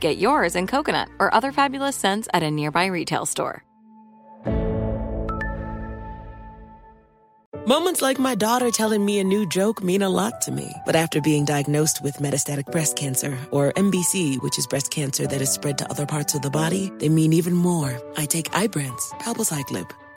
Get yours in coconut or other fabulous scents at a nearby retail store. Moments like my daughter telling me a new joke mean a lot to me. But after being diagnosed with metastatic breast cancer, or MBC, which is breast cancer that is spread to other parts of the body, they mean even more. I take Ibrance, palbociclib.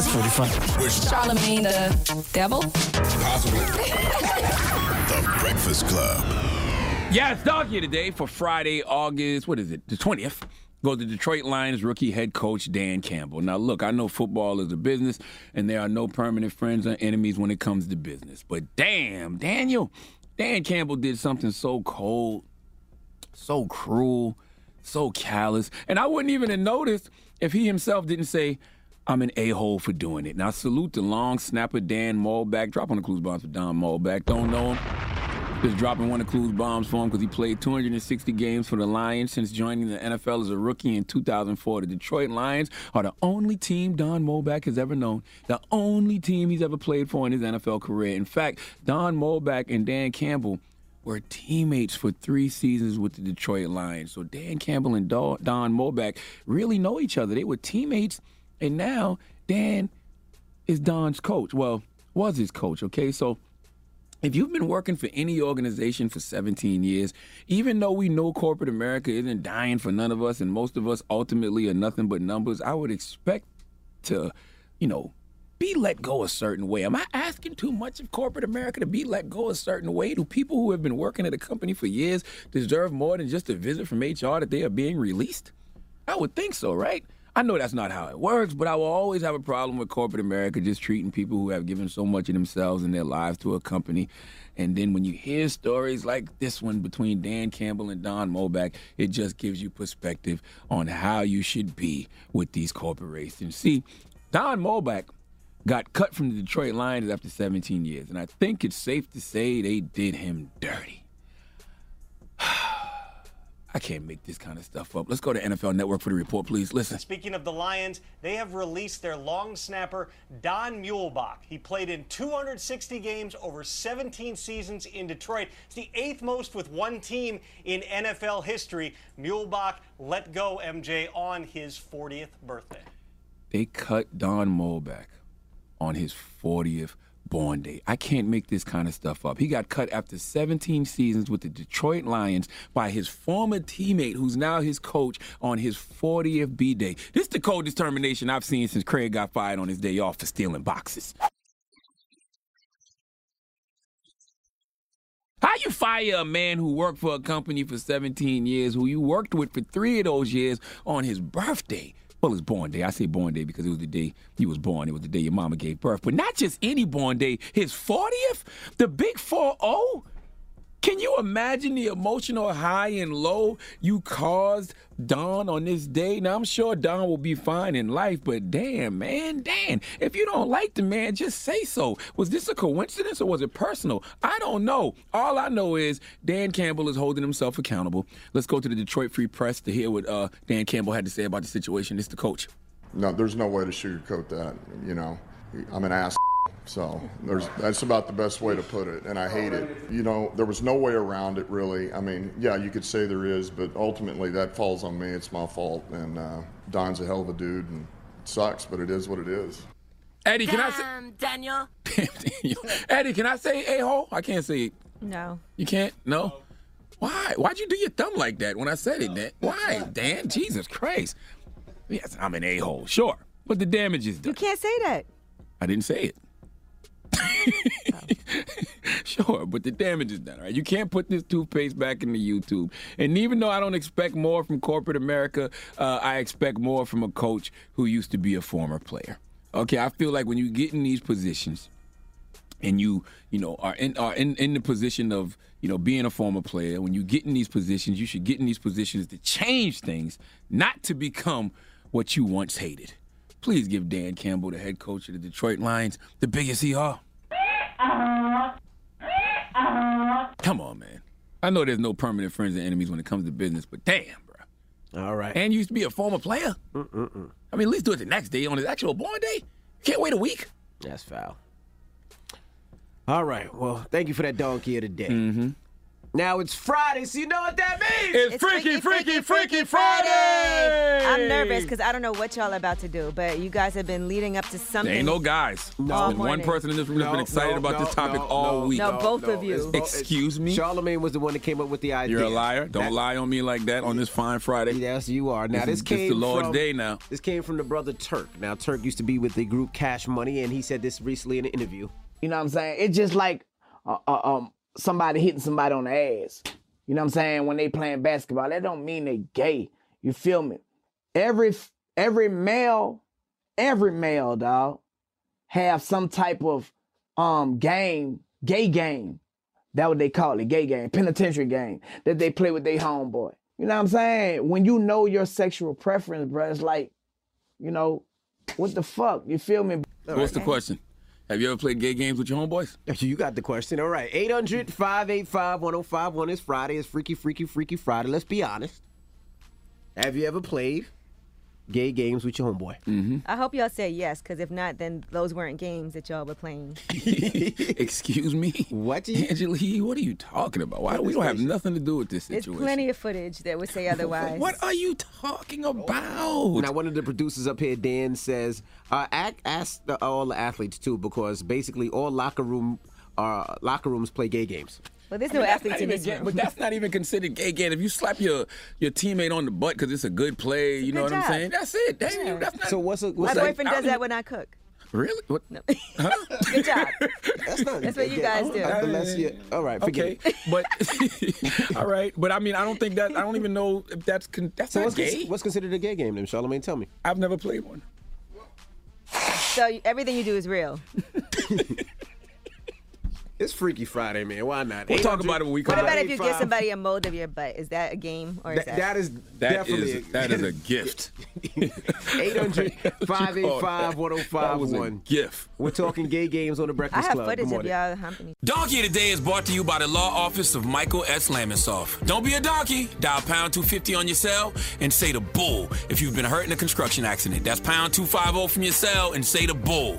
That's pretty funny. Charlamagne the devil? Possibly. the Breakfast Club. Yeah, it's dog here today for Friday, August, what is it, the 20th. Go to Detroit Lions rookie head coach Dan Campbell. Now, look, I know football is a business, and there are no permanent friends or enemies when it comes to business. But damn, Daniel, Dan Campbell did something so cold, so cruel, so callous. And I wouldn't even have noticed if he himself didn't say, I'm an a-hole for doing it. Now, salute the long snapper Dan Muhlbach. Drop on the clues bombs for Don Muhlbach. Don't know him. Just dropping one of the Clues bombs for him because he played 260 games for the Lions since joining the NFL as a rookie in 2004. The Detroit Lions are the only team Don Muhlbach has ever known, the only team he's ever played for in his NFL career. In fact, Don Muhlbach and Dan Campbell were teammates for three seasons with the Detroit Lions. So Dan Campbell and Don Muhlbach really know each other. They were teammates, and now Dan is Don's coach. Well, was his coach, okay? So if you've been working for any organization for 17 years, even though we know corporate America isn't dying for none of us and most of us ultimately are nothing but numbers, I would expect to, you know, be let go a certain way. Am I asking too much of corporate America to be let go a certain way? Do people who have been working at a company for years deserve more than just a visit from HR that they are being released? I would think so, right? I know that's not how it works, but I will always have a problem with corporate America just treating people who have given so much of themselves and their lives to a company. And then when you hear stories like this one between Dan Campbell and Don Muhlbach, it just gives you perspective on how you should be with these corporations. See, Don Muhlbach got cut from the Detroit Lions after 17 years, and I think it's safe to say they did him dirty. I can't make this kind of stuff up. Let's go to NFL Network for the report, please. Listen. Speaking of the Lions, they have released their long snapper, Don Muhlbach. He played in 260 games over 17 seasons in Detroit. It's the eighth most with one team in NFL history. Muhlbach let go, MJ, on his 40th birthday. They cut Don Muhlbach on his 40th born day. I can't make this kind of stuff up. He got cut after 17 seasons with the Detroit Lions by his former teammate, who's now his coach, on his 40th B day. This is the coldest termination I've seen since Craig got fired on his day off for stealing boxes. How you fire a man who worked for a company for 17 years, who you worked with for three of those years, on his birthday? Well, his born day. I say born day because it was the day he was born. It was the day your mama gave birth. But not just any born day, his 40th, the big 4 0. Can you imagine the emotional high and low you caused Don on this day? Now, I'm sure Don will be fine in life, but damn, man, Dan, if you don't like the man, just say so. Was this a coincidence or was it personal? I don't know. All I know is Dan Campbell is holding himself accountable. Let's go to the Detroit Free Press to hear what uh, Dan Campbell had to say about the situation. It's the coach. No, there's no way to sugarcoat that. You know, I'm an ass. So there's that's about the best way to put it, and I hate it. You know, there was no way around it really. I mean, yeah, you could say there is, but ultimately that falls on me. It's my fault, and uh, Don's a hell of a dude, and it sucks, but it is what it is. Eddie, can I say Daniel? Daniel. Eddie, can I say a hole? I can't say it. No. You can't? No? Why? Why'd you do your thumb like that when I said it, Dan? Why, Dan? Jesus Christ. Yes, I'm an a hole, sure. But the damage is done. You can't say that. I didn't say it. sure, but the damage is done, right? You can't put this toothpaste back into YouTube. And even though I don't expect more from corporate America, uh, I expect more from a coach who used to be a former player. Okay, I feel like when you get in these positions and you, you know, are in are in, in the position of, you know, being a former player, when you get in these positions, you should get in these positions to change things, not to become what you once hated. Please give Dan Campbell, the head coach of the Detroit Lions, the biggest haw. Come on, man. I know there's no permanent friends and enemies when it comes to business, but damn, bro. All right. And you used to be a former player. Mm-mm-mm. I mean, at least do it the next day on his actual born day. Can't wait a week. That's foul. All right. Well, thank you for that donkey of the day. Mm-hmm. Now it's Friday, so you know what that means. It's, Freaky, Freaky, Freaky Friday. I'm nervous because I don't know what y'all are about to do, but you guys have been leading up to something. There ain't no guys. All been one person in this room that's No, been excited no, about no, this topic no, all no, week. No, both of you. Bo- Excuse me? Charlamagne was the one that came up with the idea. You're a liar. Don't That- lie on me like that on this fine Friday. Yes, you are. Now This this, is- this came the Lord's from, day now. This came from the brother Turk. Now Turk used to be with the group Cash Money, and he said this recently in an interview. You know what I'm saying? It's just like uh, uh, um somebody hitting somebody on the ass. You know what I'm saying? When they playing basketball, that don't mean they gay. You feel me? Every every male, every male dog, have some type of um game, gay game. That what they call it, gay game, penitentiary game that they play with their homeboy. You know what I'm saying? When you know your sexual preference, bro, it's like, you know, what the fuck? You feel me? What's the question? Have you ever played gay games with your homeboys? You got the question. All right. 800 585 1051 is Friday. It's Freaky, Freaky, Freaky Friday. Let's be honest. Have you ever played gay games with your homeboy? Mm-hmm. I hope y'all say yes, because if not, then those weren't games that y'all were playing. Excuse me? What? Angela Yee, what are you talking about? Why we don't have nothing to do with this There's situation? plenty of footage that would say otherwise. What are you talking about? Now, one of the producers up here, Dan, says, uh, act, ask the, all the athletes too, because basically all locker room uh, locker rooms play gay games. Well, there's I mean, athletes not in this gay- room. But that's not even considered gay game. If you slap your your teammate on the butt because it's a good play, you know good what I'm saying? That's it. That's, Yeah. that's not. So what's a My what's a, boyfriend I does that even- when I cook. really? What? Good job. That's not. That's what you guys do. Unless you, all right, forget Okay, it. but all right, but I mean, I don't think that I don't even know if that's con- that's So not what's, con- gay. what's considered a gay game then, Charlamagne? Tell me. I've never played one. So everything you do is real. It's Freaky Friday, man. Why not? We'll talk about it when we come. What about if you give somebody a mold of your butt? Is that a game or is That, that? that is That definitely is that is a gift. 800 585 That was a 1051. gift. We're talking gay games on the I Breakfast have Club. Good footage of y'all humping. Donkey Today is brought to you by the law office of Michael S. Lamonsoff. Don't be a donkey. Dial pound 250 on your cell and say the bull if you've been hurt in a construction accident. That's pound 250 from your cell and say the bull.